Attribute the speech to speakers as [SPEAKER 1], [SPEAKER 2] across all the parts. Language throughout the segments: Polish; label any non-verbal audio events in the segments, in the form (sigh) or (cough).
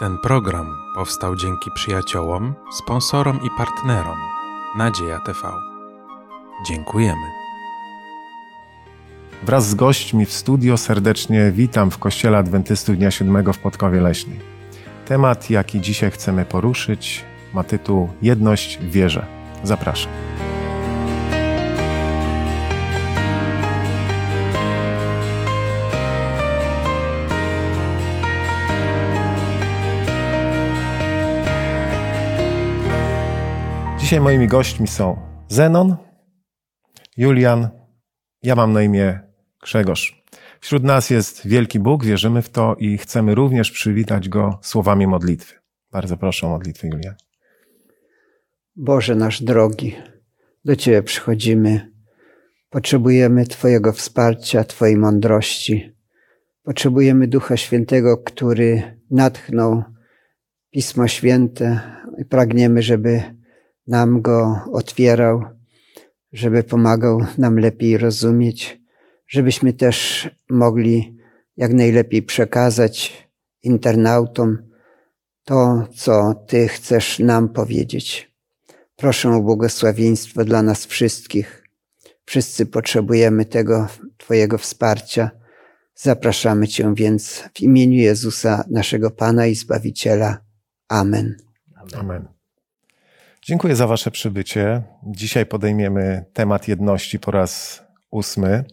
[SPEAKER 1] Ten program powstał dzięki przyjaciołom, sponsorom i partnerom Nadzieja TV. Dziękujemy.
[SPEAKER 2] Wraz z gośćmi w studio serdecznie witam w Kościele Adwentystów Dnia Siódmego w Podkowie Leśnej. Temat, jaki dzisiaj chcemy poruszyć, ma tytuł Jedność w wierze. Zapraszam. Dzisiaj moimi gośćmi są Zenon, Julian, ja mam na imię Grzegorz. Wśród nas jest wielki Bóg, wierzymy w to i chcemy również przywitać Go słowami modlitwy. Bardzo proszę o modlitwę, Julian.
[SPEAKER 3] Boże nasz drogi, do Ciebie przychodzimy. Potrzebujemy Twojego wsparcia, Twojej mądrości. Potrzebujemy Ducha Świętego, który natchnął Pismo Święte i pragniemy, żeby nam go otwierał, żeby pomagał nam lepiej rozumieć, żebyśmy też mogli jak najlepiej przekazać internautom to, co Ty chcesz nam powiedzieć. Proszę o błogosławieństwo dla nas wszystkich. Wszyscy potrzebujemy tego Twojego wsparcia. Zapraszamy Cię więc w imieniu Jezusa, naszego Pana i Zbawiciela. Amen.
[SPEAKER 2] Amen. Dziękuję za Wasze przybycie. Dzisiaj podejmiemy temat jedności po raz ósmy.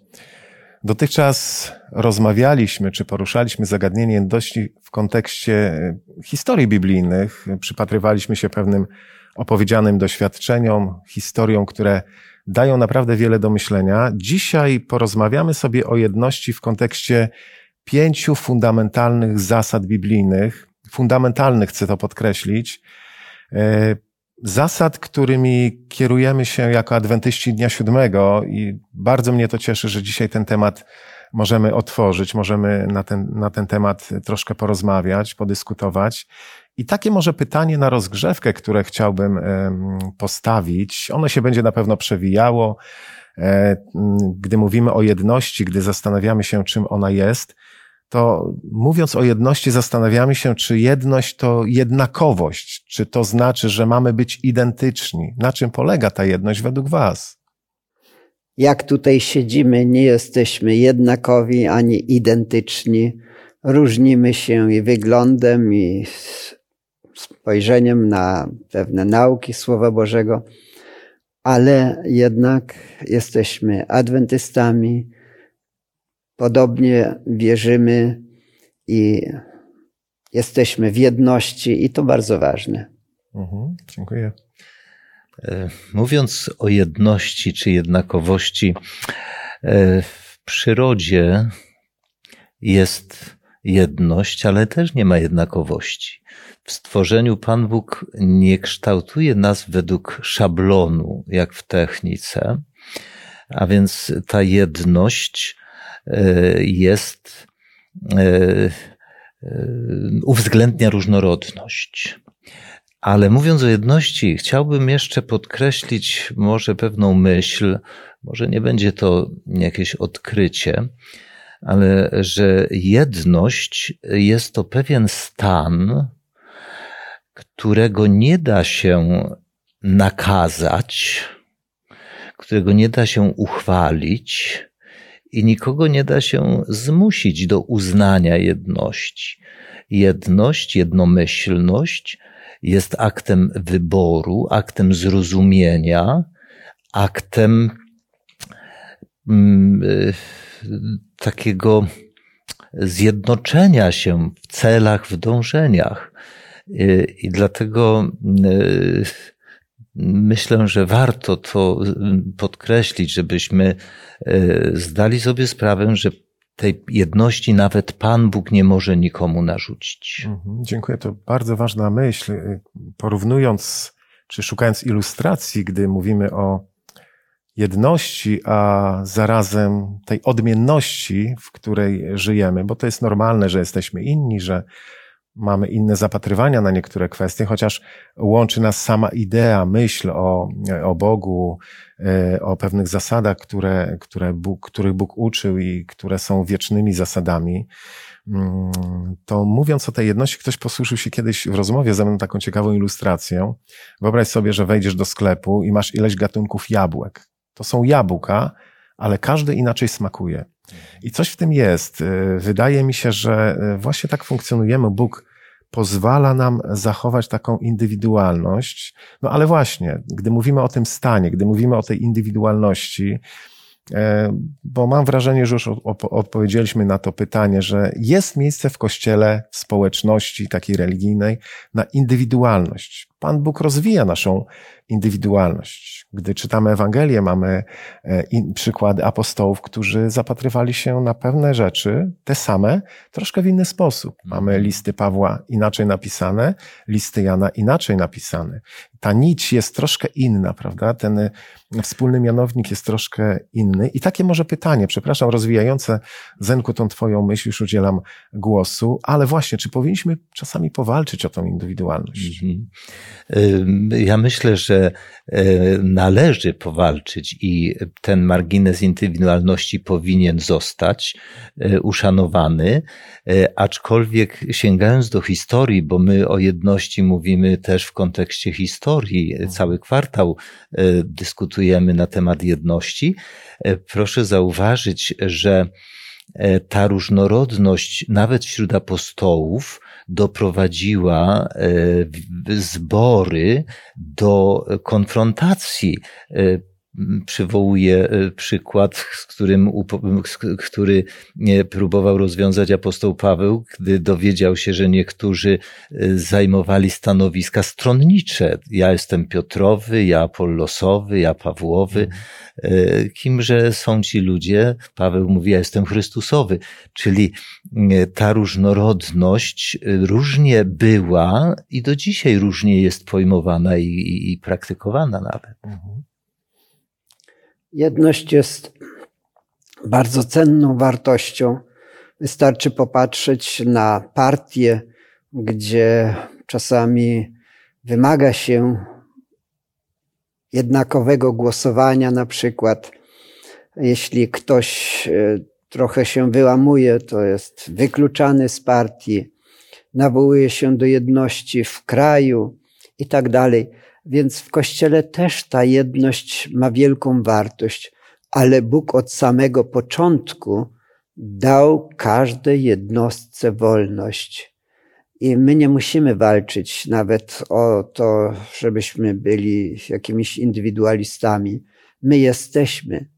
[SPEAKER 2] Dotychczas rozmawialiśmy czy poruszaliśmy zagadnienie jedności w kontekście historii biblijnych. Przypatrywaliśmy się pewnym opowiedzianym doświadczeniom, historiom, które dają naprawdę wiele do myślenia. Dzisiaj porozmawiamy sobie o jedności w kontekście pięciu fundamentalnych zasad biblijnych. Fundamentalnych chcę to podkreślić zasad, którymi kierujemy się jako adwentyści Dnia Siódmego i bardzo mnie to cieszy, że dzisiaj ten temat możemy otworzyć, możemy na ten, na ten temat troszkę porozmawiać, podyskutować. I takie może pytanie na rozgrzewkę, które chciałbym postawić, ono się będzie na pewno przewijało, e, gdy mówimy o jedności, gdy zastanawiamy się, czym ona jest, to mówiąc o jedności, zastanawiamy się, czy jedność to jednakowość, czy to znaczy, że mamy być identyczni. Na czym polega ta jedność według Was?
[SPEAKER 3] Jak tutaj siedzimy, nie jesteśmy jednakowi ani identyczni. Różnimy się i wyglądem, i spojrzeniem na pewne nauki Słowa Bożego, ale jednak jesteśmy adwentystami, Podobnie wierzymy i jesteśmy w jedności, i to bardzo ważne.
[SPEAKER 2] Mhm, dziękuję.
[SPEAKER 4] E, mówiąc o jedności czy jednakowości, e, w przyrodzie jest jedność, ale też nie ma jednakowości. W stworzeniu Pan Bóg nie kształtuje nas według szablonu, jak w technice, a więc ta jedność jest, e, e, uwzględnia różnorodność. Ale mówiąc o jedności, chciałbym jeszcze podkreślić może pewną myśl, może nie będzie to jakieś odkrycie, ale że jedność jest to pewien stan, którego nie da się nakazać, którego nie da się uchwalić, i nikogo nie da się zmusić do uznania jedności. Jedność, jednomyślność jest aktem wyboru, aktem zrozumienia, aktem mm, y, takiego zjednoczenia się w celach, w dążeniach. Y, I dlatego y, myślę, że warto to podkreślić, żebyśmy e, zdali sobie sprawę, że tej jedności nawet Pan Bóg nie może nikomu narzucić.
[SPEAKER 2] Mhm, dziękuję. To bardzo ważna myśl. Porównując, czy szukając ilustracji, gdy mówimy o jedności, a zarazem tej odmienności, w której żyjemy, bo to jest normalne, że jesteśmy inni, że mamy inne zapatrywania na niektóre kwestie, chociaż łączy nas sama idea, myśl o, o Bogu, e, o pewnych zasadach, które, które Bóg, których Bóg uczył i które są wiecznymi zasadami. Mm, to mówiąc o tej jedności, ktoś posłużył się kiedyś w rozmowie ze mną taką ciekawą ilustracją. Wyobraź sobie, że wejdziesz do sklepu i masz ileś gatunków jabłek. To są jabłka, ale każdy inaczej smakuje. I coś w tym jest. Y, wydaje mi się, że y, właśnie tak funkcjonujemy. Bóg pozwala nam zachować taką indywidualność. No ale właśnie, gdy mówimy o tym stanie, gdy mówimy o tej indywidualności, E, bo mam wrażenie, że już odpowiedzieliśmy na to pytanie, że jest miejsce w kościele, w społeczności takiej religijnej na indywidualność. Pan Bóg rozwija naszą indywidualność. Gdy czytamy Ewangelię, mamy e, przykłady apostołów, którzy zapatrywali się na pewne rzeczy, te same, troszkę w inny sposób. Mamy mhm. listy Pawła inaczej napisane, listy Jana inaczej napisane. Ta nić jest troszkę inna, prawda? Ten e, wspólny mianownik jest troszkę inny. I takie może pytanie, przepraszam, rozwijające Zenku tą twoją myśl, już udzielam głosu, ale właśnie, czy powinniśmy czasami powalczyć o tą indywidualność? Mhm.
[SPEAKER 4] Ja myślę, że e, należy powalczyć i ten margines indywidualności powinien zostać e, uszanowany, e, aczkolwiek sięgając do historii, bo my o jedności mówimy też w kontekście historii, cały kwartał dyskutujemy na temat jedności, proszę zauważyć, że ta różnorodność nawet wśród apostołów doprowadziła e, zbory do konfrontacji e, przywołuję e, przykład, z którym, który próbował rozwiązać apostoł Paweł, gdy dowiedział się, że niektórzy zajmowali stanowiska stronnicze. Ja jestem Piotrowy, ja Apollosowy, ja Pawłowy. Mhm. E, kimże są ci ludzie? Paweł mówi, ja jestem Chrystusowy. Czyli e, ta różnorodność e, różnie była i do dzisiaj różnie jest pojmowana i, i, i praktykowana nawet. Mhm.
[SPEAKER 3] Jedność jest bardzo cenną wartością. Wystarczy popatrzeć na partie, gdzie czasami wymaga się jednakowego głosowania, na przykład jeśli ktoś e, trochę się wyłamuje, to jest wykluczany z partii, nawołuje się do jedności w kraju i tak dalej. Więc w Kościele też ta jedność ma wielką wartość, ale Bóg od samego początku dał każdej jednostce wolność. I my nie musimy walczyć nawet o to, żebyśmy byli jakimiś indywidualistami. My jesteśmy.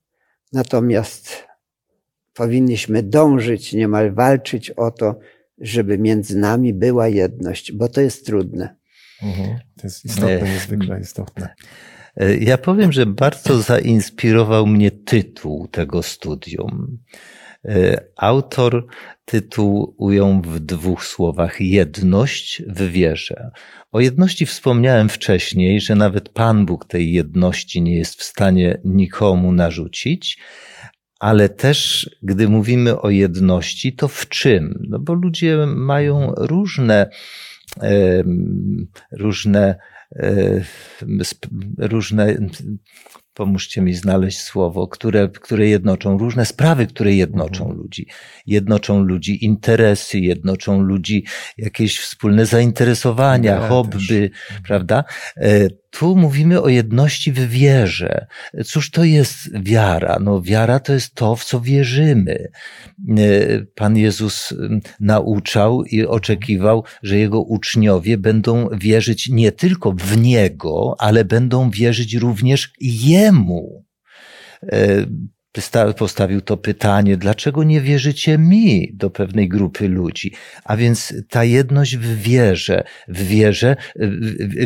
[SPEAKER 3] Natomiast powinniśmy dążyć, niemal walczyć o to, żeby między nami była jedność, bo to jest trudne.
[SPEAKER 2] Mhm. To jest istotne, niezwykle istotne.
[SPEAKER 4] E, ja powiem, że bardzo zainspirował mnie tytuł tego studium. E, autor tytuł ujął w dwóch słowach jedność w wierze. O jedności wspomniałem wcześniej, że nawet Pan Bóg tej jedności nie jest w stanie nikomu narzucić, ale też gdy mówimy o jedności, to w czym? No bo ludzie mają różne, różne, e, różne pomóżcie mi znaleźć słowo, które, które jednoczą, różne sprawy, które jednoczą mhm. ludzi. Jednoczą ludzi interesy, jednoczą ludzi jakieś wspólne zainteresowania, ja hobby, też. prawda? Tu mówimy o jedności w wierze. Cóż to jest wiara? No, wiara to jest to, w co wierzymy. E, Pan Jezus nauczał i oczekiwał, że jego uczniowie będą wierzyć nie tylko w Niego, ale będą wierzyć również Jemu e, postawił to pytanie, dlaczego nie wierzycie mi do pewnej grupy ludzi? A więc ta jedność w wierze, w wierze,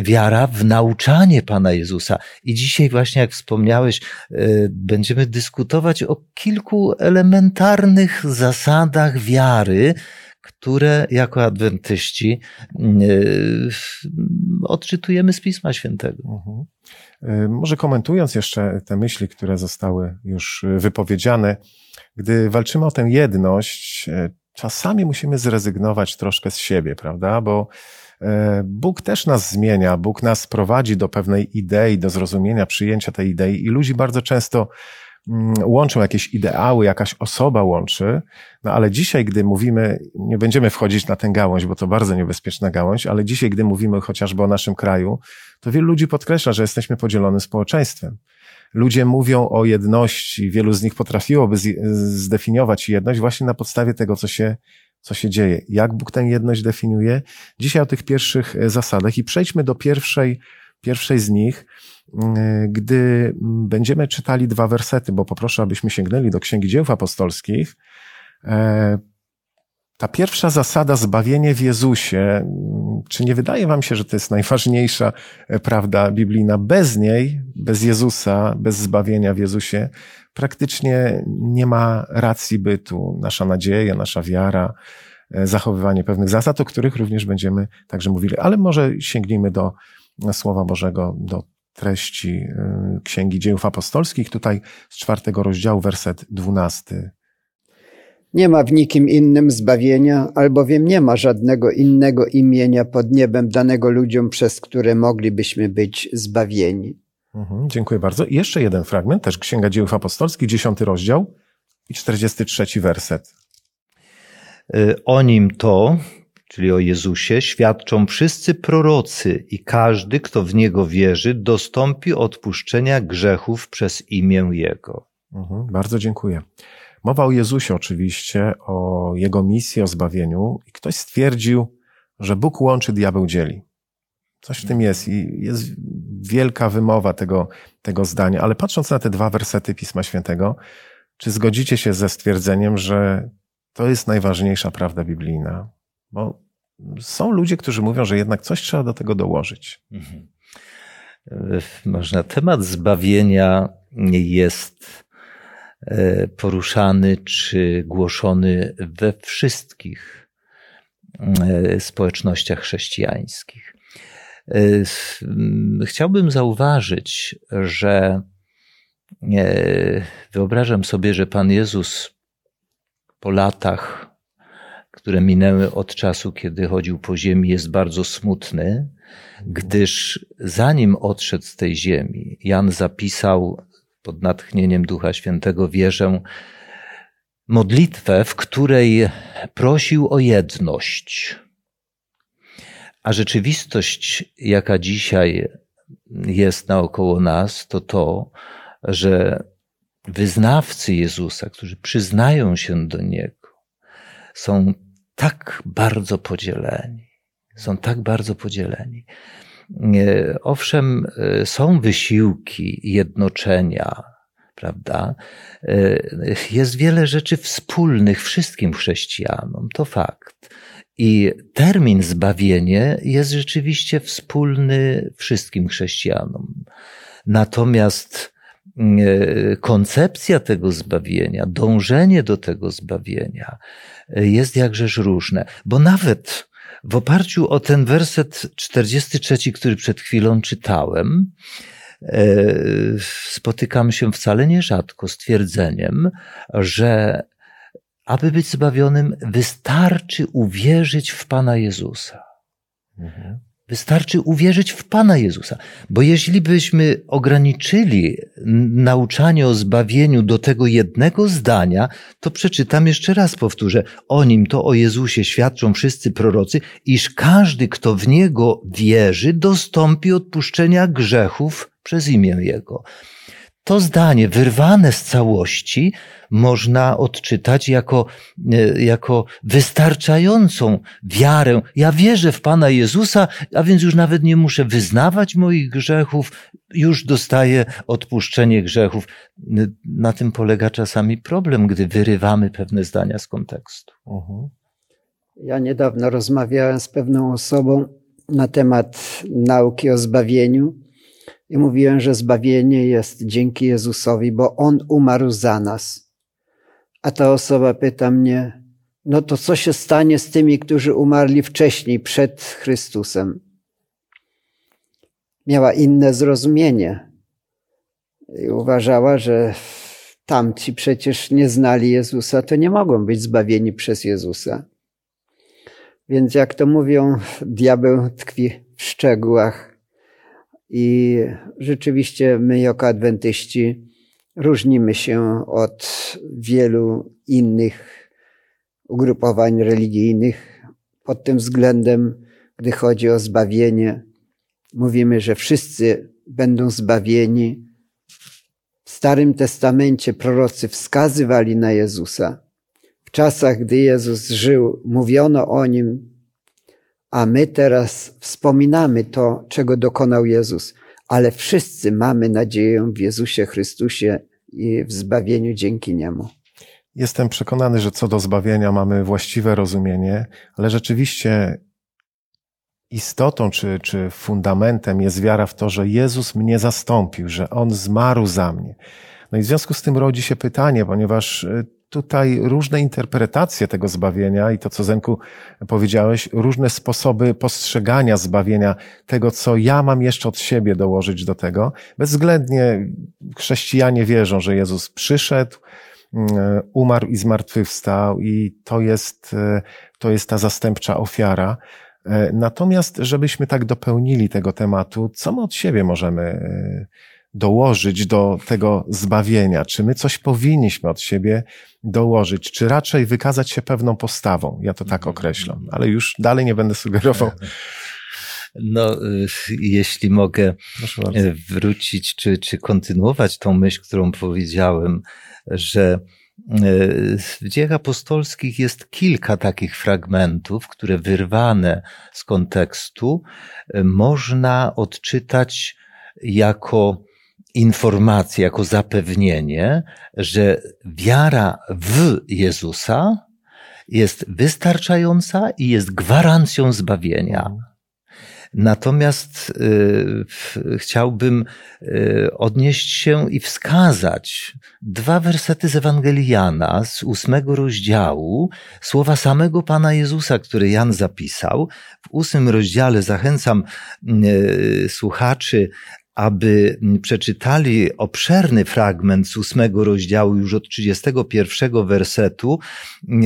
[SPEAKER 4] wiara w nauczanie Pana Jezusa. I dzisiaj właśnie, jak wspomniałeś, e, będziemy dyskutować o kilku elementarnych zasadach wiary, które jako adwentyści e, odczytujemy z Pisma Świętego. Mhm.
[SPEAKER 2] Może komentując jeszcze te myśli, które zostały już wypowiedziane, gdy walczymy o tę jedność, e, czasami musimy zrezygnować troszkę z siebie, prawda? Bo Bóg też nas zmienia, Bóg nas prowadzi do pewnej idei, do zrozumienia, przyjęcia tej idei i ludzi bardzo często łączą jakieś ideały, jakaś osoba łączy, no ale dzisiaj, gdy mówimy, nie będziemy wchodzić na tę gałąź, bo to bardzo niebezpieczna gałąź, ale dzisiaj, gdy mówimy chociażby o naszym kraju, to wielu ludzi podkreśla, że jesteśmy podzielonym społeczeństwem. Ludzie mówią o jedności, wielu z nich potrafiłoby zdefiniować jedność właśnie na podstawie tego, co się, co się dzieje. Jak Bóg tę jedność definiuje? Dzisiaj o tych pierwszych e, zasadach i przejdźmy do pierwszej, pierwszej z nich, mm, gdy będziemy czytali dwa wersety, bo poproszę, abyśmy sięgnęli do Księgi Dzieł Apostolskich. E, ta pierwsza zasada, zbawienie w Jezusie, czy nie wydaje wam się, że to jest najważniejsza e, prawda biblijna? Bez niej, bez Jezusa, bez zbawienia w Jezusie, praktycznie nie ma racji bytu. Nasza nadzieja, nasza wiara, e, zachowywanie pewnych zasad, o których również będziemy także mówili. Ale może sięgnijmy do Słowa Bożego, do treści e, Księgi Dziejów Apostolskich. Tutaj z czwartego rozdziału, werset dwunasty
[SPEAKER 3] nie ma w nikim innym zbawienia, albowiem nie ma żadnego innego imienia pod niebem danego ludziom, przez które moglibyśmy być zbawieni.
[SPEAKER 2] Mhm, dziękuję bardzo. I jeszcze jeden fragment, też Księga Dziełów Apostolskich, dziesiąty rozdział i czterdziesty trzeci werset.
[SPEAKER 4] Y, o nim to, czyli o Jezusie, świadczą wszyscy prorocy i każdy, kto w Niego wierzy, dostąpi odpuszczenia grzechów przez imię Jego.
[SPEAKER 2] Mhm, bardzo dziękuję. Mowa o Jezusie oczywiście, o Jego misji, o zbawieniu i ktoś stwierdził, że Bóg łączy, diabeł dzieli. Coś w tym jest i jest wielka wymowa tego, tego zdania, ale patrząc na te dwa wersety Pisma Świętego, czy zgodzicie się ze stwierdzeniem, że to jest najważniejsza prawda biblijna? Bo są ludzie, którzy mówią, że jednak coś trzeba do tego dołożyć. Mhm.
[SPEAKER 4] Można, temat zbawienia jest E, poruszany czy głoszony we wszystkich e, społecznościach chrześcijańskich. E, chciałbym zauważyć, że wyobrażam sobie, że Pan Jezus po latach, które minęły od czasu, kiedy chodził po ziemi, jest bardzo smutny, gdyż zanim odszedł z tej ziemi, Jan zapisał pod natchnieniem Ducha Świętego wierzę, modlitwę, w której prosił o jedność. A rzeczywistość, jaka dzisiaj jest naokoło nas, to to, że wyznawcy Jezusa, którzy przyznają się do Niego, są tak bardzo podzieleni. Są tak bardzo podzieleni. Owszem, e, są wysiłki jednoczenia, prawda? E, jest wiele rzeczy wspólnych wszystkim chrześcijanom, to fakt. I termin zbawienie jest rzeczywiście wspólny wszystkim chrześcijanom. Natomiast e, koncepcja tego zbawienia, dążenie do tego zbawienia jest jakżeż różne, bo nawet w oparciu o ten werset 43, który przed chwilą czytałem, e, spotykam się wcale nierzadko z twierdzeniem, że aby być zbawionym, wystarczy uwierzyć w Pana Jezusa. Mhm. Wystarczy uwierzyć w Pana Jezusa. Bo jeśli byśmy ograniczyli nauczanie o zbawieniu do tego jednego zdania, to przeczytam jeszcze raz, powtórzę. O nim to o Jezusie świadczą wszyscy prorocy, iż każdy, kto w Niego wierzy, dostąpi odpuszczenia grzechów przez imię Jego. To zdanie wyrwane z całości można odczytać jako, e, jako wystarczającą wiarę. Ja wierzę w Pana Jezusa, a więc już nawet nie muszę wyznawać moich grzechów, już dostaję odpuszczenie grzechów. Na tym polega czasami problem, gdy wyrywamy pewne zdania z kontekstu.
[SPEAKER 3] Mhm. Ja niedawno rozmawiałem z pewną osobą na temat nauki o zbawieniu i mówiłem, że zbawienie jest dzięki Jezusowi, bo On umarł za nas. A ta osoba pyta mnie, no to co się stanie z tymi, którzy umarli wcześniej, przed Chrystusem? Miała inne zrozumienie i uważała, że tamci przecież nie znali Jezusa, to nie mogą być zbawieni przez Jezusa. Więc jak to mówią, diabeł tkwi w szczegółach. I rzeczywiście my, jako adwentyści, różnimy się od wielu innych ugrupowań religijnych pod tym względem, gdy chodzi o zbawienie. Mówimy, że wszyscy będą zbawieni. W Starym Testamencie prorocy wskazywali na Jezusa. W czasach, gdy Jezus żył, mówiono o nim, a my teraz wspominamy to, czego dokonał Jezus, ale wszyscy mamy nadzieję w Jezusie Chrystusie i w zbawieniu dzięki Niemu.
[SPEAKER 2] Jestem przekonany, że co do zbawienia mamy właściwe rozumienie, ale rzeczywiście istotą czy, czy fundamentem jest wiara w to, że Jezus mnie zastąpił, że On zmarł za mnie. No i w związku z tym rodzi się pytanie, ponieważ y, tutaj różne interpretacje tego zbawienia i to, co Zenku powiedziałeś, różne sposoby postrzegania zbawienia, tego, co ja mam jeszcze od siebie dołożyć do tego. Bezwzględnie chrześcijanie wierzą, że Jezus przyszedł, mm, umarł i zmartwychwstał i to jest, y, to jest ta zastępcza ofiara. E, natomiast, żebyśmy tak dopełnili tego tematu, co my od siebie możemy e, dołożyć do tego zbawienia? Czy my coś powinniśmy od siebie dołożyć, czy raczej wykazać się pewną postawą? Ja to tak określam, ale już dalej nie będę sugerował.
[SPEAKER 4] No, y, jeśli mogę wrócić, czy, czy kontynuować tą myśl, którą powiedziałem, że w dziejach apostolskich jest kilka takich fragmentów, które wyrwane z kontekstu można odczytać jako informację, jako zapewnienie, że wiara w Jezusa jest wystarczająca i jest gwarancją zbawienia. Natomiast y, chciałbym y, odnieść się i wskazać dwa wersety z Ewangelii Jana z ósmego rozdziału, słowa samego Pana Jezusa, które Jan zapisał. W ósmym rozdziale zachęcam y, słuchaczy, aby przeczytali obszerny fragment z ósmego rozdziału, już od 31 wersetu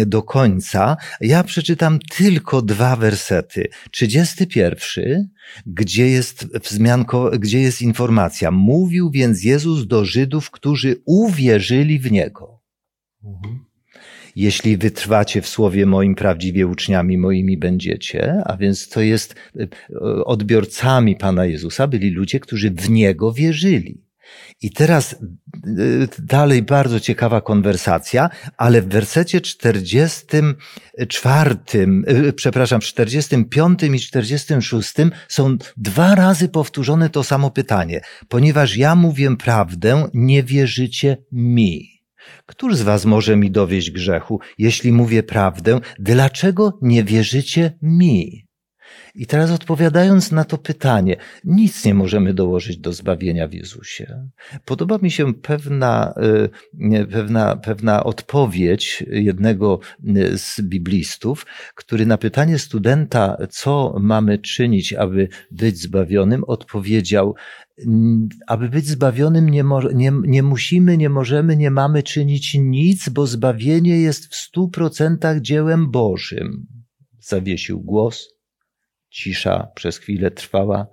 [SPEAKER 4] do końca. Ja przeczytam tylko dwa wersety. 31, gdzie jest wzmianko, gdzie jest informacja. Mówił więc Jezus do Żydów, którzy uwierzyli w Niego. Mhm jeśli wytrwacie w słowie moim, prawdziwie uczniami moimi będziecie, a więc to jest e, odbiorcami Pana Jezusa, byli ludzie, którzy w Niego wierzyli. I teraz e, dalej bardzo ciekawa konwersacja, ale w wersecie 44, e, przepraszam, w 45 i 46 są dwa razy powtórzone to samo pytanie. Ponieważ ja mówię prawdę, nie wierzycie mi. Któż z was może mi dowieść grzechu, jeśli mówię prawdę? Dlaczego nie wierzycie mi? I teraz odpowiadając na to pytanie, nic nie możemy dołożyć do zbawienia w Jezusie. Podoba mi się pewna, e, pewna, pewna odpowiedź jednego e, z biblistów, który na pytanie studenta, co mamy czynić, aby być zbawionym, odpowiedział, aby być zbawionym nie, mo- nie, nie musimy, nie możemy, nie mamy czynić nic, bo zbawienie jest w stu procentach dziełem Bożym. Zawiesił głos, cisza przez chwilę trwała.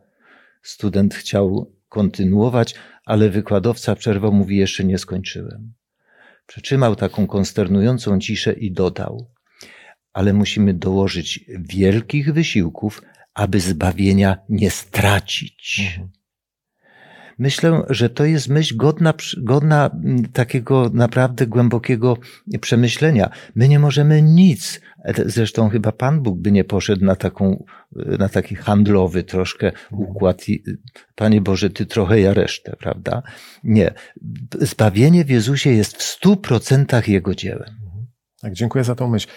[SPEAKER 4] Student chciał kontynuować, ale wykładowca przerwał, mówi, jeszcze nie skończyłem. Przetrzymał taką konsternującą ciszę i dodał, ale musimy dołożyć wielkich wysiłków, aby zbawienia nie stracić. Mhm. Myślę, że to jest myśl godna, godna mm, takiego naprawdę głębokiego przemyślenia. My nie możemy nic, zresztą chyba Pan Bóg by nie poszedł na taką, na taki handlowy troszkę układ i Panie Boże, Ty trochę, ja resztę, prawda? Nie. Zbawienie w Jezusie jest w stu procentach Jego dziełem.
[SPEAKER 2] Tak, dziękuję za tą myśl.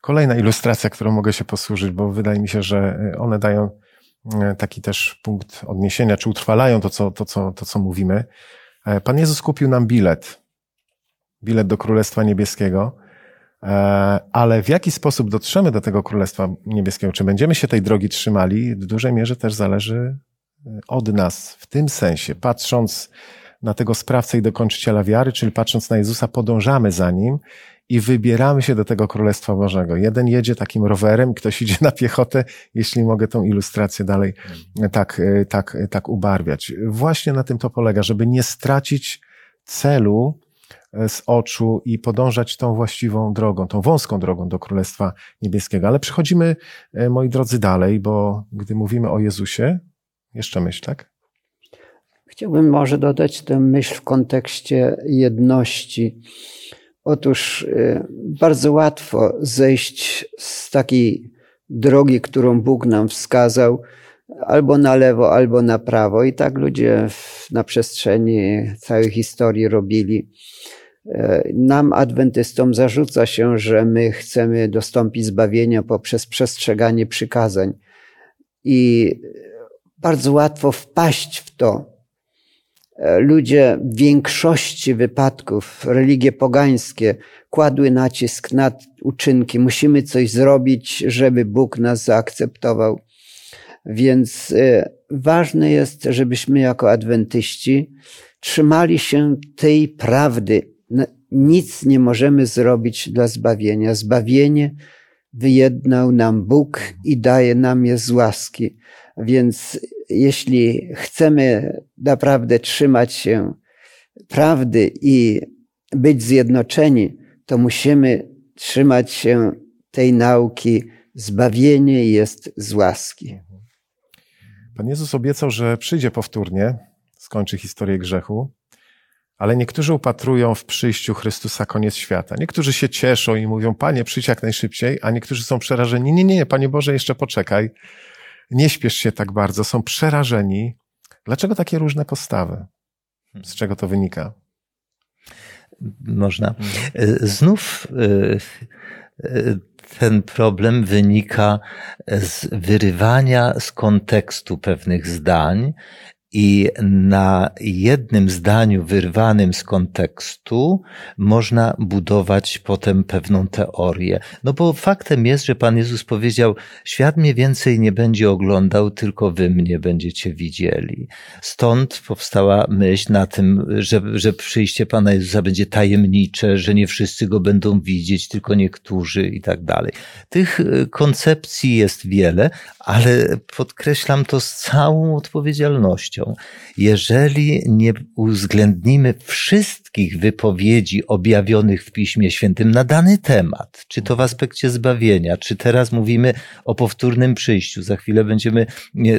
[SPEAKER 2] Kolejna ilustracja, którą mogę się posłużyć, bo wydaje mi się, że one dają E, taki też punkt odniesienia, czy utrwalają to, co, to, co, to, co mówimy. E, Pan Jezus kupił nam bilet, bilet do Królestwa Niebieskiego, e, ale w jaki sposób dotrzemy do tego Królestwa Niebieskiego, czy będziemy się tej drogi trzymali, w dużej mierze też zależy od nas, w tym sensie, patrząc na tego sprawcę i dokończyciela wiary, czyli patrząc na Jezusa, podążamy za nim i wybieramy się do tego Królestwa Bożego. Jeden jedzie takim rowerem, ktoś (laughs) idzie na piechotę, jeśli mogę tą ilustrację dalej tak, tak, tak ubarwiać. Właśnie na tym to polega, żeby nie stracić celu z oczu i podążać tą właściwą drogą, tą wąską drogą do Królestwa Niebieskiego. Ale przechodzimy, moi drodzy, dalej, bo gdy mówimy o Jezusie, jeszcze myśl, tak?
[SPEAKER 3] Chciałbym może dodać tę myśl w kontekście jedności. Otóż y, bardzo łatwo zejść z takiej drogi, którą Bóg nam wskazał, albo na lewo, albo na prawo. I tak ludzie na przestrzeni całej historii robili. Y, nam, adwentystom, zarzuca się, że my chcemy dostąpić zbawienia poprzez przestrzeganie przykazań. I bardzo łatwo wpaść w to, ludzie w większości wypadków, religie pogańskie, kładły nacisk na uczynki. Musimy coś zrobić, żeby Bóg nas zaakceptował. Więc e, ważne jest, żebyśmy jako adwentyści trzymali się tej prawdy. Nic nie możemy zrobić dla zbawienia. Zbawienie wyjednał nam Bóg i daje nam je z łaski. Więc jeśli chcemy naprawdę trzymać się prawdy i być zjednoczeni, to musimy trzymać się tej nauki. Zbawienie jest z łaski.
[SPEAKER 2] Pan Jezus obiecał, że przyjdzie powtórnie, skończy historię grzechu, ale niektórzy upatrują w przyjściu Chrystusa koniec świata. Niektórzy się cieszą i mówią, Panie, przyjdź jak najszybciej, a niektórzy są przerażeni. Nie, nie, nie, Panie Boże, jeszcze poczekaj nie śpiesz się tak bardzo, są przerażeni. Dlaczego takie różne postawy? Z czego to wynika?
[SPEAKER 4] Można. Znów e, e, ten problem wynika z wyrywania z kontekstu pewnych zdań i na jednym zdaniu wyrwanym z kontekstu można budować potem pewną teorię. No bo faktem jest, że Pan Jezus powiedział, świat mnie więcej nie będzie oglądał, tylko wy mnie będziecie widzieli. Stąd powstała myśl na tym, że, że przyjście Pana Jezusa będzie tajemnicze, że nie wszyscy go będą widzieć, tylko niektórzy i tak dalej. Tych e, koncepcji jest wiele, ale podkreślam to z całą odpowiedzialnością. Jeżeli nie uwzględnimy wszystkich wypowiedzi objawionych w Piśmie Świętym na dany temat, czy to w aspekcie zbawienia, czy teraz mówimy o powtórnym przyjściu, za chwilę będziemy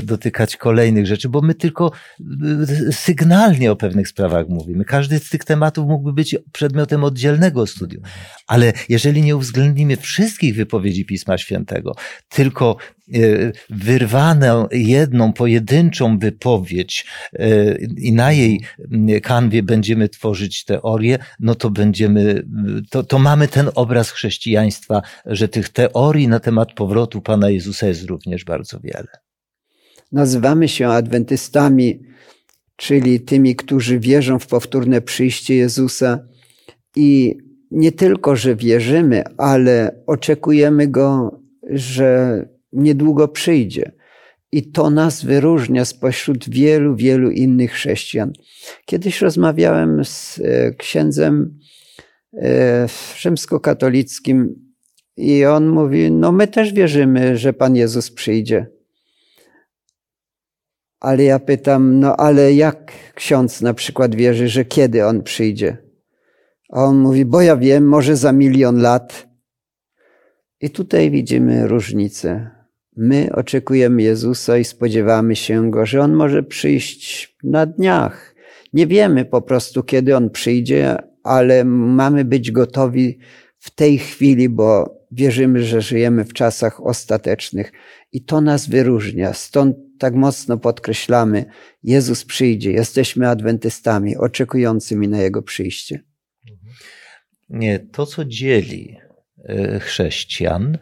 [SPEAKER 4] dotykać kolejnych rzeczy, bo my tylko y, sygnalnie o pewnych sprawach mówimy. Każdy z tych tematów mógłby być przedmiotem oddzielnego studium, ale jeżeli nie uwzględnimy wszystkich wypowiedzi Pisma Świętego, tylko wyrwaną jedną pojedynczą wypowiedź e, i na jej kanwie będziemy tworzyć teorie, no to będziemy, to, to mamy ten obraz chrześcijaństwa, że tych teorii na temat powrotu Pana Jezusa jest również bardzo wiele.
[SPEAKER 3] Nazywamy się adwentystami, czyli tymi, którzy wierzą w powtórne przyjście Jezusa i nie tylko, że wierzymy, ale oczekujemy Go, że niedługo przyjdzie. I to nas wyróżnia spośród wielu, wielu innych chrześcijan. Kiedyś rozmawiałem z e, księdzem e, rzymskokatolickim i on mówi, no my też wierzymy, że Pan Jezus przyjdzie. Ale ja pytam, no ale jak ksiądz na przykład wierzy, że kiedy On przyjdzie? A on mówi, bo ja wiem, może za milion lat. I tutaj widzimy różnicę. My oczekujemy Jezusa i spodziewamy się Go, że On może przyjść na dniach. Nie wiemy po prostu, kiedy On przyjdzie, ale mamy być gotowi w tej chwili, bo wierzymy, że żyjemy w czasach ostatecznych i to nas wyróżnia. Stąd tak mocno podkreślamy, Jezus przyjdzie, jesteśmy adwentystami oczekującymi na Jego przyjście.
[SPEAKER 4] Nie, to co dzieli e, chrześcijan,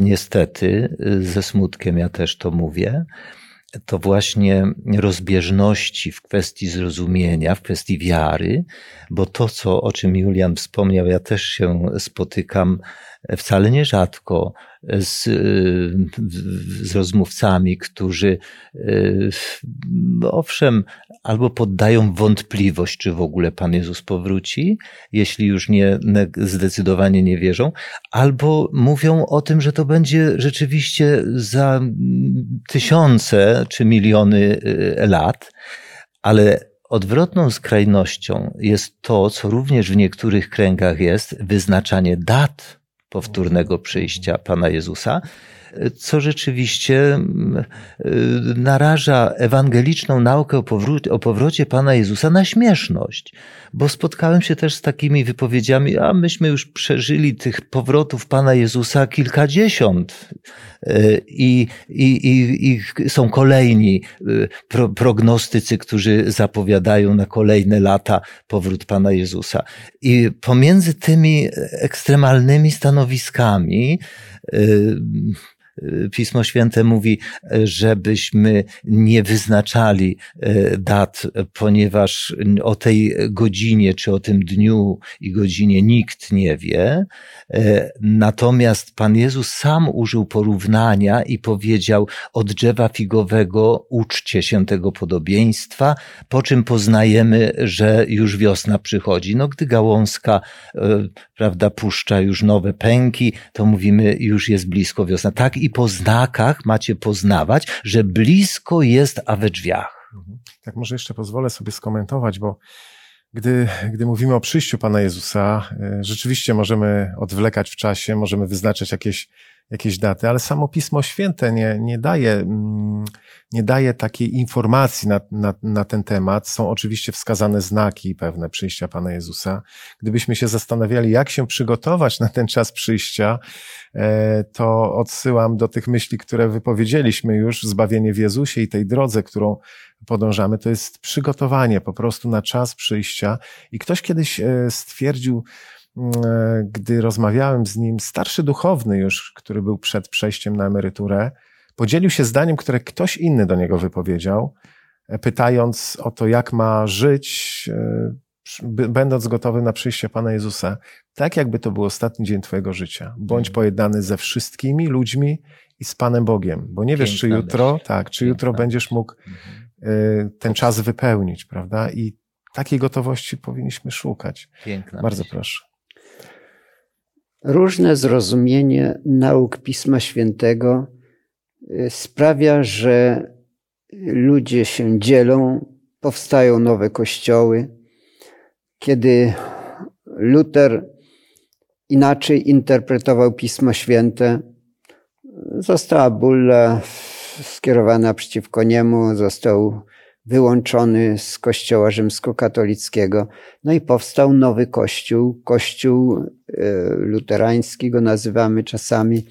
[SPEAKER 4] niestety, ze smutkiem ja też to mówię, to właśnie rozbieżności w kwestii zrozumienia, w kwestii wiary, bo to, co, o czym Julian wspomniał, ja też się spotykam wcale nierzadko z, z rozmówcami, którzy owszem, albo poddają wątpliwość, czy w ogóle Pan Jezus powróci, jeśli już nie zdecydowanie nie wierzą, albo mówią o tym, że to będzie rzeczywiście za tysiące czy miliony lat, ale Odwrotną skrajnością jest to, co również w niektórych kręgach jest, wyznaczanie dat powtórnego przyjścia Pana Jezusa, co rzeczywiście mm, naraża ewangeliczną naukę o, powró- o powrocie Pana Jezusa na śmieszność. Bo spotkałem się też z takimi wypowiedziami, a myśmy już przeżyli tych powrotów Pana Jezusa kilkadziesiąt i, i, i, i są kolejni pro, prognostycy, którzy zapowiadają na kolejne lata powrót Pana Jezusa. I pomiędzy tymi ekstremalnymi stanowiskami Pismo Święte mówi, żebyśmy nie wyznaczali e, dat, ponieważ o tej godzinie czy o tym dniu i godzinie nikt nie wie. E, natomiast Pan Jezus sam użył porównania i powiedział: Od drzewa figowego uczcie się tego podobieństwa, po czym poznajemy, że już wiosna przychodzi. No, gdy gałązka, e, prawda, puszcza już nowe pęki, to mówimy, już jest blisko wiosna. Tak i po znakach macie poznawać, że blisko jest, a we drzwiach.
[SPEAKER 2] Mhm. Tak, może jeszcze pozwolę sobie skomentować, bo gdy, gdy mówimy o przyjściu Pana Jezusa, e, rzeczywiście możemy odwlekać w czasie, możemy wyznaczać jakieś jakieś daty, ale samo Pismo Święte nie, nie, daje, mm, nie daje takiej informacji na, na, na ten temat. Są oczywiście wskazane znaki pewne przyjścia Pana Jezusa. Gdybyśmy się zastanawiali, jak się przygotować na ten czas przyjścia, e, to odsyłam do tych myśli, które wypowiedzieliśmy już, zbawienie w Jezusie i tej drodze, którą podążamy, to jest przygotowanie po prostu na czas przyjścia. I ktoś kiedyś e, stwierdził, gdy rozmawiałem z nim, starszy duchowny już, który był przed przejściem na emeryturę, podzielił się zdaniem, które ktoś inny do niego wypowiedział, e, pytając o to, jak ma żyć, e, będąc gotowy na przyjście Pana Jezusa, tak jakby to był ostatni dzień Twojego życia. Bądź mhm. pojednany ze wszystkimi ludźmi i z Panem Bogiem, bo nie wiesz, czy jutro, tak, czy jutro będziesz mógł mhm. ten czas wypełnić, prawda? I takiej gotowości powinniśmy szukać. Piękna Bardzo myśl. proszę.
[SPEAKER 3] Różne zrozumienie nauk Pisma Świętego y, sprawia, że ludzie się dzielą, powstają nowe kościoły. Kiedy Luther inaczej interpretował Pismo Święte, została bulla skierowana przeciwko niemu, został wyłączony z kościoła rzymskokatolickiego. No i powstał nowy kościół, kościół e, luterański go nazywamy czasami,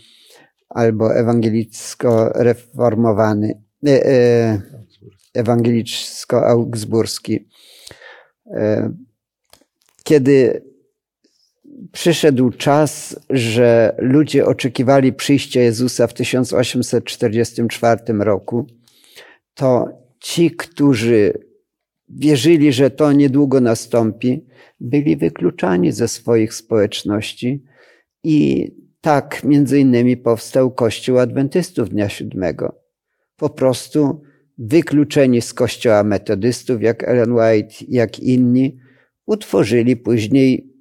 [SPEAKER 3] albo ewangelicko-reformowany, e, e, ewangelicko-augsburski. Kiedy przyszedł czas, że ludzie oczekiwali przyjścia Jezusa w 1844 roku, to ci, którzy wierzyli, że to niedługo nastąpi, byli wykluczani ze swoich społeczności i tak między innymi powstał Kościół Adwentystów Dnia Siódmego. Po prostu wykluczeni z kościoła metodystów, jak Ellen White, jak inni, utworzyli później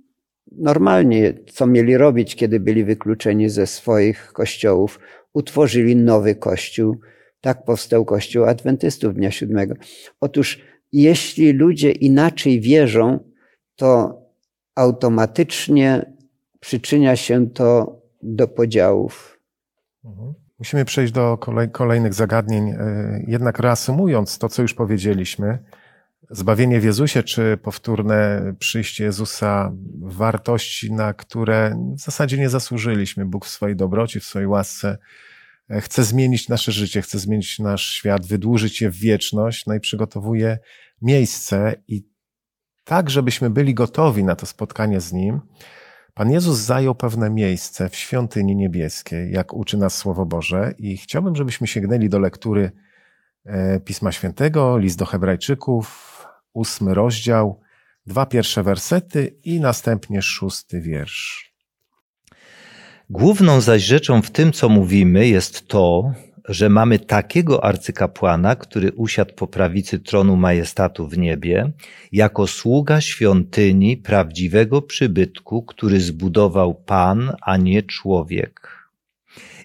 [SPEAKER 3] normalnie, co mieli robić, kiedy byli wykluczeni ze swoich kościołów, utworzyli nowy kościół, tak powstał Kościół Adwentystów Dnia Siódmego. Otóż, jeśli ludzie inaczej wierzą, to automatycznie przyczynia się to do podziałów.
[SPEAKER 2] Mhm. Musimy przejść do kolej, kolejnych zagadnień. E, jednak reasumując to, co już powiedzieliśmy, zbawienie w Jezusie, czy powtórne przyjście Jezusa, wartości, na które w zasadzie nie zasłużyliśmy. Bóg w swojej dobroci, w swojej łasce chce zmienić nasze życie, chce zmienić nasz świat, wydłużyć je w wieczność, no i przygotowuje miejsce i tak, żebyśmy byli gotowi na to spotkanie z Nim, Pan Jezus zajął pewne miejsce w świątyni niebieskiej, jak uczy nas Słowo Boże i chciałbym, żebyśmy sięgnęli do lektury e, Pisma Świętego, list do Hebrajczyków, ósmy rozdział, dwa pierwsze wersety i następnie szósty wiersz.
[SPEAKER 4] Główną zaś rzeczą w tym, co mówimy, jest to, że mamy takiego arcykapłana, który usiadł po prawicy tronu majestatu w niebie, jako sługa świątyni prawdziwego przybytku, który zbudował Pan, a nie człowiek.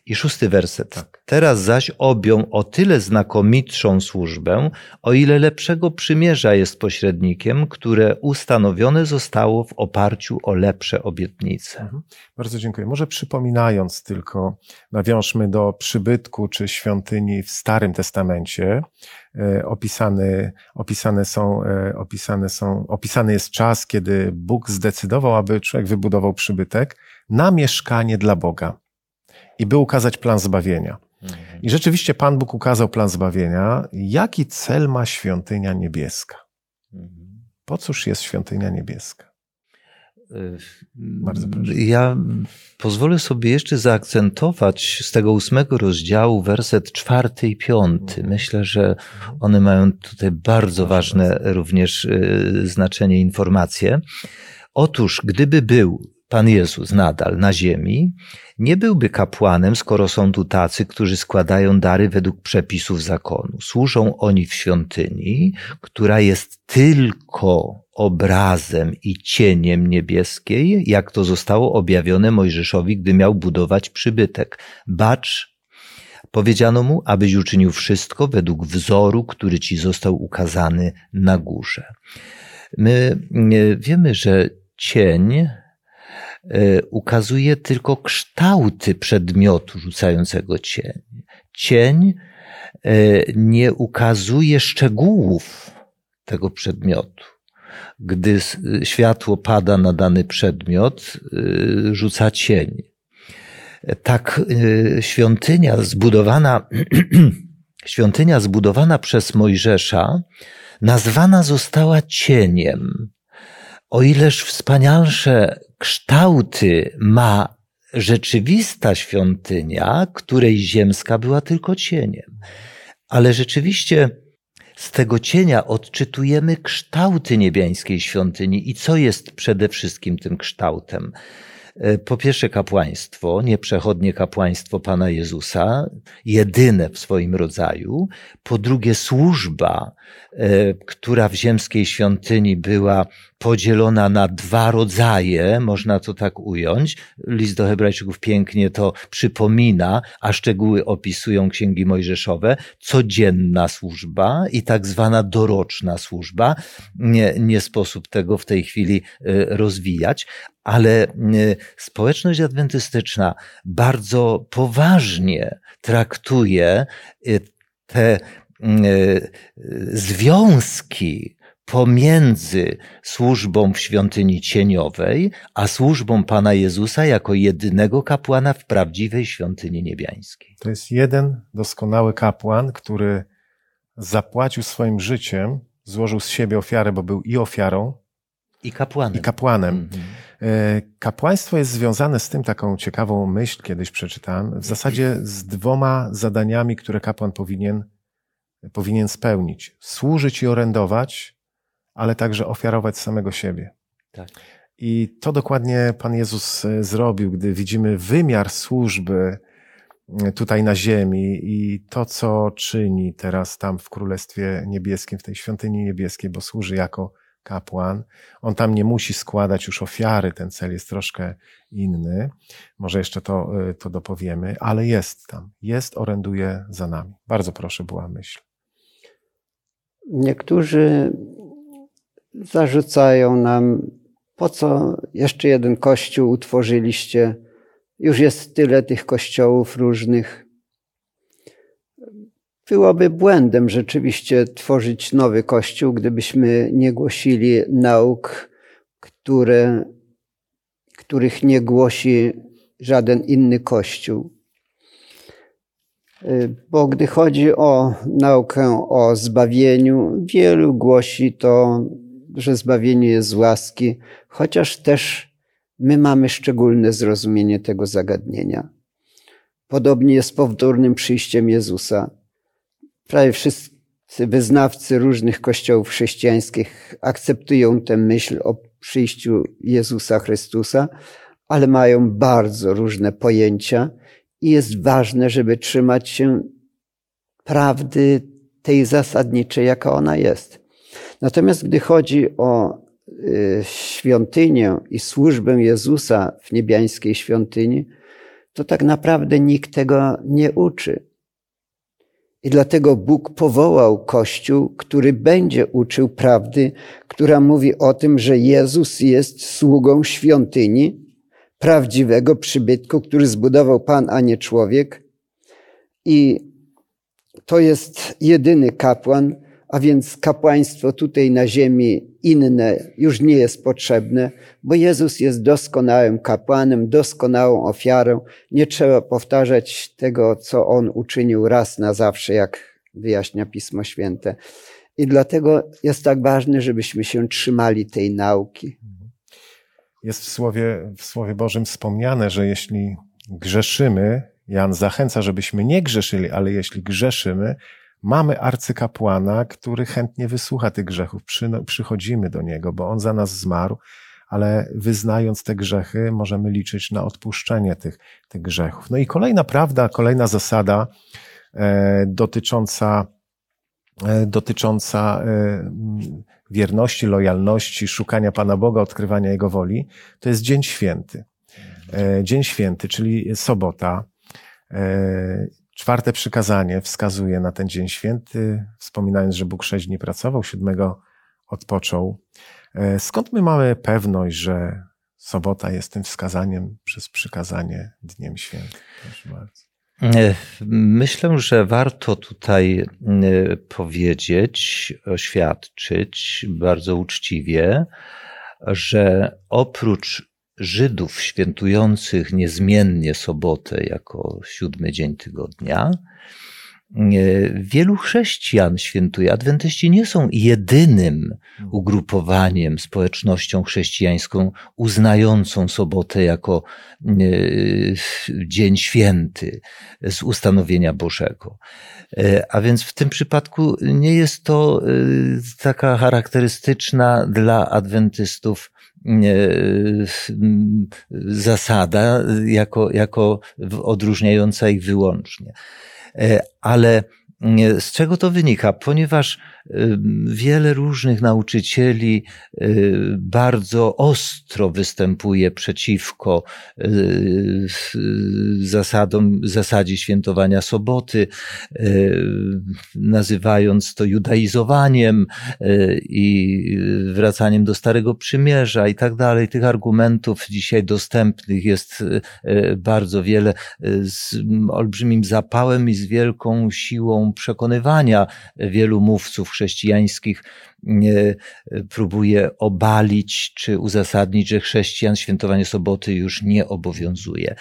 [SPEAKER 4] I szósty werset.
[SPEAKER 2] Tak.
[SPEAKER 4] Teraz zaś objął o tyle znakomitszą służbę, o ile lepszego przymierza jest pośrednikiem, które ustanowione zostało w oparciu o lepsze obietnice.
[SPEAKER 2] Mhm. Bardzo dziękuję. Może przypominając tylko, nawiążmy do przybytku czy świątyni w Starym Testamencie. E, opisany, opisane są, e, opisane są, opisany jest czas, kiedy Bóg zdecydował, aby człowiek wybudował przybytek na mieszkanie dla Boga i by ukazać plan zbawienia. I rzeczywiście Pan Bóg ukazał plan zbawienia. Jaki cel ma świątynia niebieska? Po cóż jest świątynia niebieska? Bardzo proszę.
[SPEAKER 4] Ja pozwolę sobie jeszcze zaakcentować z tego ósmego rozdziału werset czwarty i piąty. Myślę, że one mają tutaj bardzo ważne również y, znaczenie, informacje. Otóż, gdyby był Pan Jezus nadal na ziemi, nie byłby kapłanem, skoro są tu tacy, którzy składają dary według przepisów zakonu. Służą oni w świątyni, która jest tylko obrazem i cieniem niebieskiej, jak to zostało objawione Mojżeszowi, gdy miał budować przybytek. Bacz, powiedziano mu, abyś uczynił wszystko według wzoru, który ci został ukazany na górze. My wiemy, że cień ukazuje tylko kształty przedmiotu rzucającego cień. Cień e, nie ukazuje szczegółów tego przedmiotu. Gdy światło pada na dany przedmiot, e, rzuca cień. Tak świątynia zbudowana, (clears throat) świątynia zbudowana przez Mojżesza nazwana została cieniem. O ileż wspanialsze kształty ma rzeczywista świątynia, której ziemska była tylko cieniem. Ale rzeczywiście z tego cienia odczytujemy kształty niebiańskiej świątyni i co jest przede wszystkim tym kształtem. E, po pierwsze kapłaństwo, nieprzechodnie kapłaństwo Pana Jezusa, jedyne w swoim rodzaju. Po drugie służba, która w ziemskiej świątyni była podzielona na dwa rodzaje, można to tak ująć. List do Hebrajczyków pięknie to przypomina, a szczegóły opisują księgi mojżeszowe. Codzienna służba i tak zwana doroczna służba. Nie, nie sposób tego w tej chwili e, rozwijać, ale e, społeczność adwentystyczna bardzo poważnie traktuje e, te związki pomiędzy służbą w świątyni cieniowej, a służbą Pana Jezusa jako jedynego kapłana w prawdziwej świątyni niebiańskiej.
[SPEAKER 2] To jest jeden doskonały kapłan, który zapłacił swoim życiem, złożył z siebie ofiarę, bo był i ofiarą,
[SPEAKER 4] i kapłanem.
[SPEAKER 2] I kapłanem.
[SPEAKER 4] Mhm.
[SPEAKER 2] E, kapłaństwo jest związane z tym, taką ciekawą myśl kiedyś przeczytałem, w zasadzie z dwoma zadaniami, które kapłan powinien, powinien spełnić. Służyć i orędować, ale także ofiarować samego siebie.
[SPEAKER 4] Tak.
[SPEAKER 2] I to dokładnie Pan Jezus e, zrobił, gdy widzimy wymiar służby e, tutaj na ziemi i to, co czyni teraz tam w Królestwie Niebieskim, w tej świątyni niebieskiej, bo służy jako kapłan. On tam nie musi składać już ofiary, ten cel jest troszkę inny. Może jeszcze to, e, to dopowiemy, ale jest tam. Jest, oręduje za nami. Bardzo proszę, była myśl.
[SPEAKER 3] Niektórzy zarzucają nam, po co jeszcze jeden kościół utworzyliście? Już jest tyle tych kościołów różnych. Byłoby błędem rzeczywiście tworzyć nowy kościół, gdybyśmy nie głosili nauk, które, których nie głosi żaden inny kościół. Bo gdy chodzi o naukę o zbawieniu, wielu głosi to że zbawienie jest łaski, chociaż też my mamy szczególne zrozumienie tego zagadnienia. Podobnie jest z powtórnym przyjściem Jezusa. Prawie wszyscy wyznawcy różnych kościołów chrześcijańskich akceptują tę myśl o przyjściu Jezusa Chrystusa, ale mają bardzo różne pojęcia i jest ważne, żeby trzymać się prawdy tej zasadniczej, jaka ona jest. Natomiast gdy chodzi o y, świątynię i służbę Jezusa w niebiańskiej świątyni, to tak naprawdę nikt tego nie uczy. I dlatego Bóg powołał Kościół, który będzie uczył prawdy, która mówi o tym, że Jezus jest sługą świątyni, prawdziwego przybytku, który zbudował Pan, a nie człowiek. I to jest jedyny kapłan, a więc kapłaństwo tutaj na ziemi inne już nie jest potrzebne, bo Jezus jest doskonałym kapłanem, doskonałą ofiarą. Nie trzeba powtarzać tego, co On uczynił raz na zawsze, jak wyjaśnia Pismo Święte. I dlatego jest tak ważne, żebyśmy się trzymali tej nauki.
[SPEAKER 2] Jest w Słowie, w Słowie Bożym wspomniane, że jeśli grzeszymy, Jan zachęca, żebyśmy nie grzeszyli, ale jeśli grzeszymy, mamy arcykapłana, który chętnie wysłucha tych grzechów. Przy, przychodzimy do niego, bo on za nas zmarł, ale wyznając te grzechy, możemy liczyć na odpuszczenie tych, tych grzechów. No i kolejna prawda, kolejna zasada e, dotycząca, dotycząca e, wierności, lojalności, szukania Pana Boga, odkrywania Jego woli, to jest Dzień Święty. E, Dzień Święty, czyli sobota. E, czwarte przykazanie wskazuje na ten Dzień Święty, wspominając, że Bóg sześć dni pracował, siódmego odpoczął. E, skąd my mamy pewność, że sobota jest tym wskazaniem przez przykazanie Dniem Świętym? Proszę bardzo.
[SPEAKER 4] Myślę, że warto tutaj powiedzieć, oświadczyć bardzo uczciwie, że oprócz Żydów świętujących niezmiennie sobotę jako siódmy dzień tygodnia, Wielu chrześcijan świętuje. Adwentyści nie są jedynym ugrupowaniem, społecznością chrześcijańską uznającą sobotę jako e, dzień święty z ustanowienia Bożego. E, a więc w tym przypadku nie jest to e, taka charakterystyczna dla adwentystów zasada jako, jako odróżniająca ich wyłącznie. E, ale z czego to wynika? Ponieważ wiele różnych nauczycieli y, bardzo ostro występuje przeciwko y, zasadom, zasadzie świętowania soboty, y, nazywając to judaizowaniem i wracaniem do Starego Przymierza i tak dalej. Tych argumentów dzisiaj dostępnych jest bardzo wiele z olbrzymim zapałem i z wielką siłą przekonywania wielu mówców chrześcijańskich próbuje obalić czy uzasadnić, że chrześcijan świętowanie soboty już nie obowiązuje.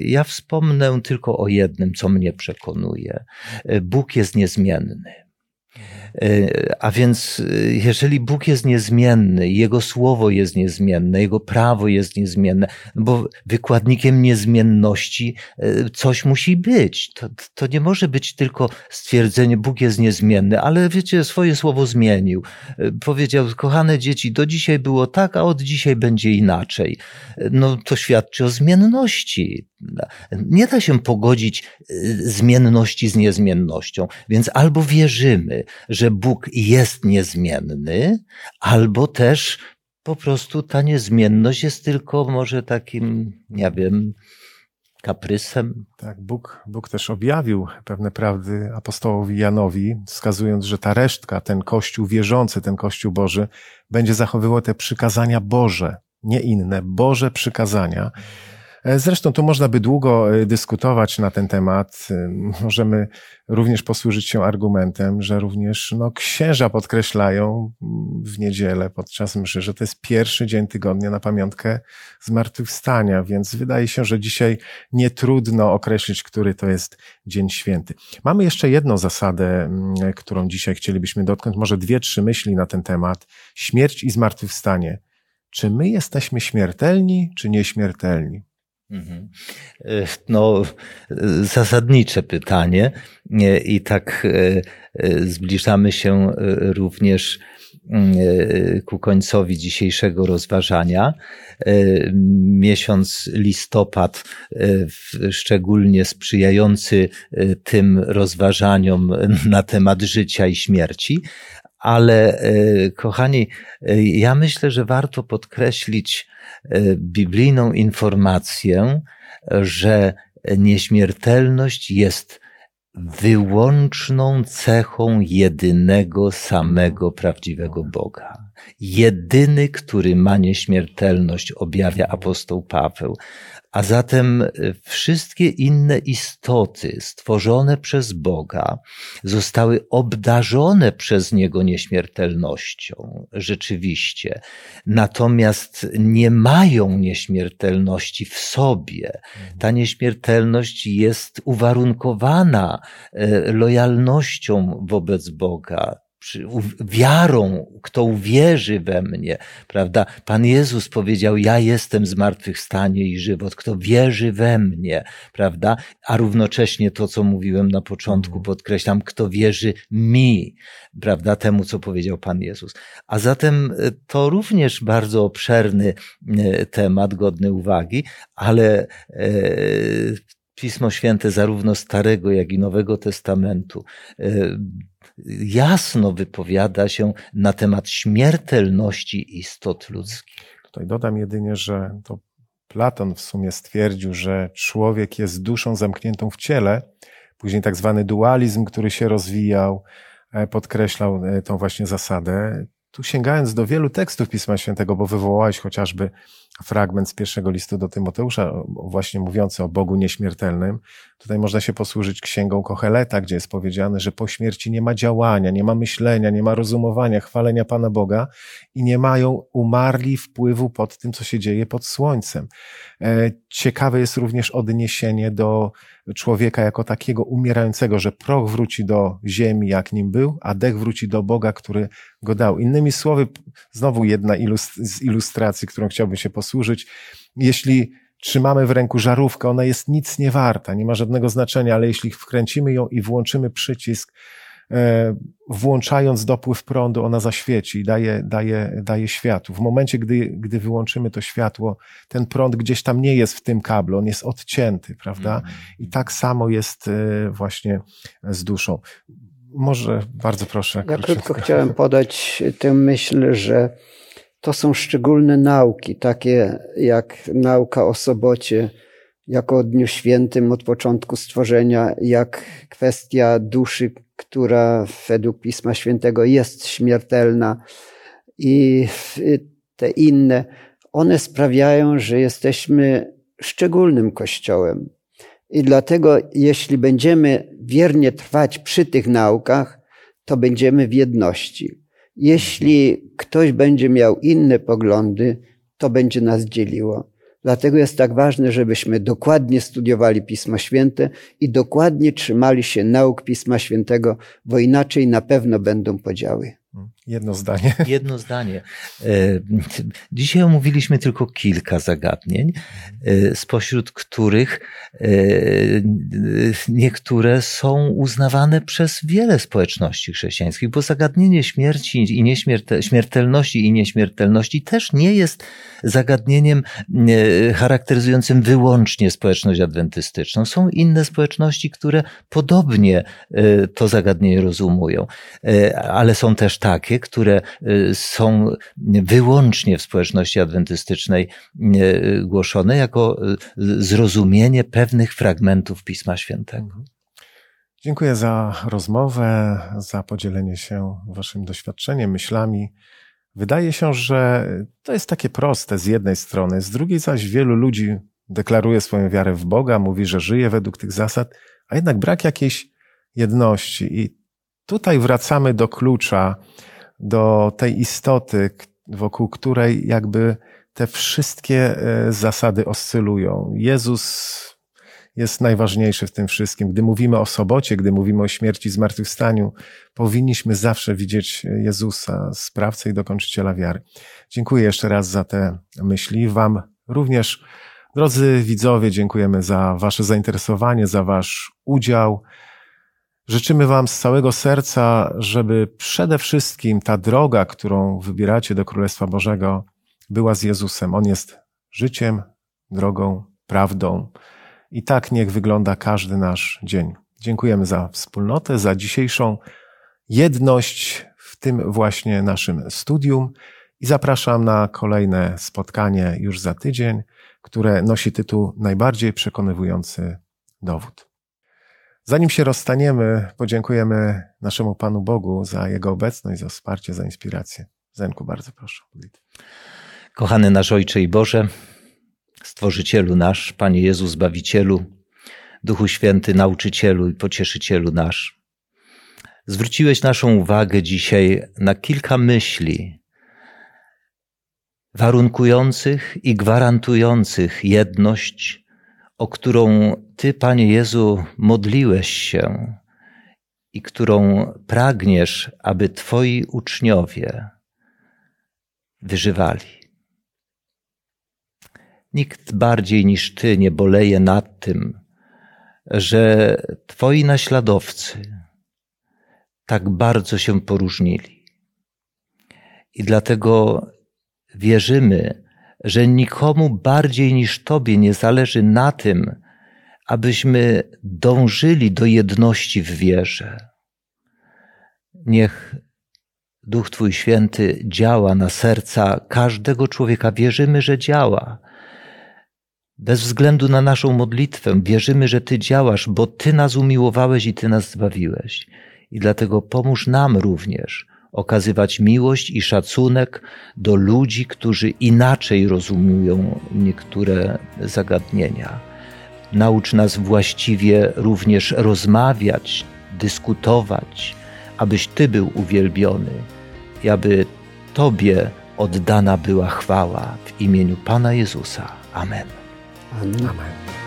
[SPEAKER 4] Ja wspomnę tylko o jednym, co mnie przekonuje. Bóg jest niezmienny. E, a więc, e, jeżeli Bóg jest niezmienny, Jego słowo jest niezmienne, Jego prawo jest niezmienne, bo wykładnikiem niezmienności e, coś musi być. To, to nie może być tylko stwierdzenie, Bóg jest niezmienny, ale wiecie, swoje słowo zmienił. Powiedział, kochane dzieci, do dzisiaj było tak, a od dzisiaj będzie inaczej. No to świadczy o zmienności. Nie da się pogodzić zmienności z niezmiennością, więc albo wierzymy, że Bóg jest niezmienny, albo też po prostu ta niezmienność jest tylko może takim, nie wiem, kaprysem.
[SPEAKER 2] Tak, Bóg, Bóg też objawił pewne prawdy apostołowi Janowi, wskazując, że ta resztka, ten Kościół wierzący, ten Kościół Boży, będzie zachowywał te przykazania Boże, nie inne, Boże przykazania. E, zresztą tu można by długo e, dyskutować na ten temat. E, możemy również posłużyć się argumentem, że również no, księża podkreślają w niedzielę podczas mszy, że to jest pierwszy dzień tygodnia na pamiątkę zmartwychwstania, więc wydaje się, że dzisiaj nie trudno określić, który to jest dzień święty. Mamy jeszcze jedną zasadę, którą dzisiaj chcielibyśmy dotknąć, może dwie, trzy myśli na ten temat. Śmierć i zmartwychwstanie. Czy my jesteśmy śmiertelni, czy nieśmiertelni? Mhm.
[SPEAKER 4] E, no, zasadnicze pytanie i tak e, e, zbliżamy się również ku końcowi dzisiejszego rozważania. Miesiąc listopad, szczególnie sprzyjający tym rozważaniom na temat życia i śmierci, ale kochani, ja myślę, że warto podkreślić biblijną informację, że nieśmiertelność jest wyłączną cechą jedynego samego prawdziwego Boga. Jedyny, który ma nieśmiertelność, objawia apostoł Paweł. A zatem e, wszystkie inne istoty stworzone przez Boga zostały obdarzone przez Niego nieśmiertelnością, rzeczywiście. Natomiast nie mają nieśmiertelności w sobie. Ta nieśmiertelność jest uwarunkowana e, lojalnością wobec Boga, wiarą, kto uwierzy we mnie, prawda? Pan Jezus powiedział, ja jestem zmartwychwstanie i żywot, kto wierzy we mnie, prawda? A równocześnie to, co mówiłem na początku, mhm. podkreślam, kto wierzy mi, prawda? Temu, co powiedział Pan Jezus. A zatem e, to również bardzo obszerny e, temat, godny uwagi, ale e, Pismo Święte zarówno Starego, jak i Nowego Testamentu jasno wypowiada się na temat śmiertelności istot ludzkich.
[SPEAKER 2] Tutaj dodam jedynie, że to Platon w sumie stwierdził, że człowiek jest duszą zamkniętą w ciele. Później tak zwany dualizm, który się rozwijał, e, podkreślał e, tą właśnie zasadę. Tu sięgając do wielu tekstów Pisma Świętego, bo wywołałeś chociażby fragment z pierwszego listu do Tymoteusza, właśnie mówiący o Bogu nieśmiertelnym. Tutaj można się posłużyć księgą Kocheleta, gdzie jest powiedziane, że po śmierci nie ma działania, nie ma myślenia, nie ma rozumowania, chwalenia Pana Boga i nie mają umarli wpływu pod tym, co się dzieje pod słońcem. E, ciekawe jest również odniesienie do człowieka jako takiego umierającego, że proch wróci do ziemi, jak nim był, a dech wróci do Boga, który go dał. Innymi słowy, znowu jedna z ilustracji, którą chciałbym się posłużyć. Jeśli trzymamy w ręku żarówkę, ona jest nic nie warta, nie ma żadnego znaczenia, ale jeśli wkręcimy ją i włączymy przycisk, e, włączając dopływ prądu, ona zaświeci i daje, daje, daje światło. W momencie, gdy, gdy wyłączymy to światło, ten prąd gdzieś tam nie jest w tym kablu, on jest odcięty, prawda? Mhm. I tak samo jest e, właśnie z duszą. Może bardzo proszę.
[SPEAKER 3] Ja krótko chciałem podać tę myśl, że to są szczególne nauki, takie jak nauka o sobocie, jako o Dniu Świętym od początku stworzenia, jak kwestia duszy, która według Pisma Świętego jest śmiertelna i te inne, one sprawiają, że jesteśmy szczególnym kościołem. I dlatego, jeśli będziemy wiernie trwać przy tych naukach, to będziemy w jedności. Jeśli ktoś będzie miał inne poglądy, to będzie nas dzieliło. Dlatego jest tak ważne, żebyśmy dokładnie studiowali Pismo Święte i dokładnie trzymali się nauk Pisma Świętego, bo inaczej na pewno będą podziały.
[SPEAKER 2] Jedno zdanie. (laughs)
[SPEAKER 4] Jedno zdanie. E, dzisiaj omówiliśmy tylko kilka zagadnień, e, spośród których e, niektóre są uznawane przez wiele społeczności chrześcijańskich, bo zagadnienie śmierci i śmiertelności i nieśmiertelności też nie jest zagadnieniem charakteryzującym wyłącznie społeczność adwentystyczną. Są inne społeczności, które podobnie to zagadnienie rozumują, ale są też takie, które y, są wyłącznie w społeczności adwentystycznej y, głoszone jako y, zrozumienie pewnych fragmentów Pisma Świętego. Mhm.
[SPEAKER 2] Dziękuję za rozmowę, za podzielenie się Waszym doświadczeniem, myślami. Wydaje się, że to jest takie proste z jednej strony, z drugiej zaś wielu ludzi deklaruje swoją wiarę w Boga, mówi, że żyje według tych zasad, a jednak brak jakiejś jedności. I tutaj wracamy do klucza, do tej istoty, wokół której jakby te wszystkie e, zasady oscylują. Jezus jest najważniejszy w tym wszystkim. Gdy mówimy o sobocie, gdy mówimy o śmierci, zmartwychwstaniu, powinniśmy zawsze widzieć Jezusa, sprawcę i dokończyciela wiary. Dziękuję jeszcze raz za te myśli. Wam również, drodzy widzowie, dziękujemy za Wasze zainteresowanie, za Wasz udział. Życzymy Wam z całego serca, żeby przede wszystkim ta droga, którą wybieracie do Królestwa Bożego, była z Jezusem. On jest życiem, drogą, prawdą. I tak niech wygląda każdy nasz dzień. Dziękujemy za wspólnotę, za dzisiejszą jedność w tym właśnie naszym studium i zapraszam na kolejne spotkanie już za tydzień, które nosi tytuł Najbardziej przekonywujący dowód. Zanim się rozstaniemy, podziękujemy naszemu Panu Bogu za Jego obecność, za wsparcie, za inspirację. Zenku, bardzo proszę.
[SPEAKER 4] Kochany nasz Ojcze i Boże, Stworzycielu nasz, Panie Jezu Zbawicielu, Duchu Święty, Nauczycielu i Pocieszycielu nasz, zwróciłeś naszą uwagę dzisiaj na kilka myśli warunkujących i gwarantujących jedność, o którą Ty, Panie Jezu, modliłeś się i którą pragniesz, aby Twoi uczniowie wyżywali. Nikt bardziej niż Ty nie boleje nad tym, że Twoi naśladowcy tak bardzo się poróżnili. I dlatego wierzymy, że nikomu bardziej niż Tobie nie zależy na tym, abyśmy dążyli do jedności w wierze. Niech Duch Twój Święty działa na serca każdego człowieka. Wierzymy, że działa. Bez względu na naszą modlitwę, wierzymy, że Ty działasz, bo Ty nas umiłowałeś i Ty nas zbawiłeś. I dlatego pomóż nam również okazywać miłość i szacunek do ludzi, którzy inaczej rozumują niektóre zagadnienia. Naucz nas właściwie również rozmawiać, dyskutować, abyś Ty był uwielbiony i aby Tobie oddana była chwała w imieniu Pana Jezusa. Amen.
[SPEAKER 3] Amen. Amen.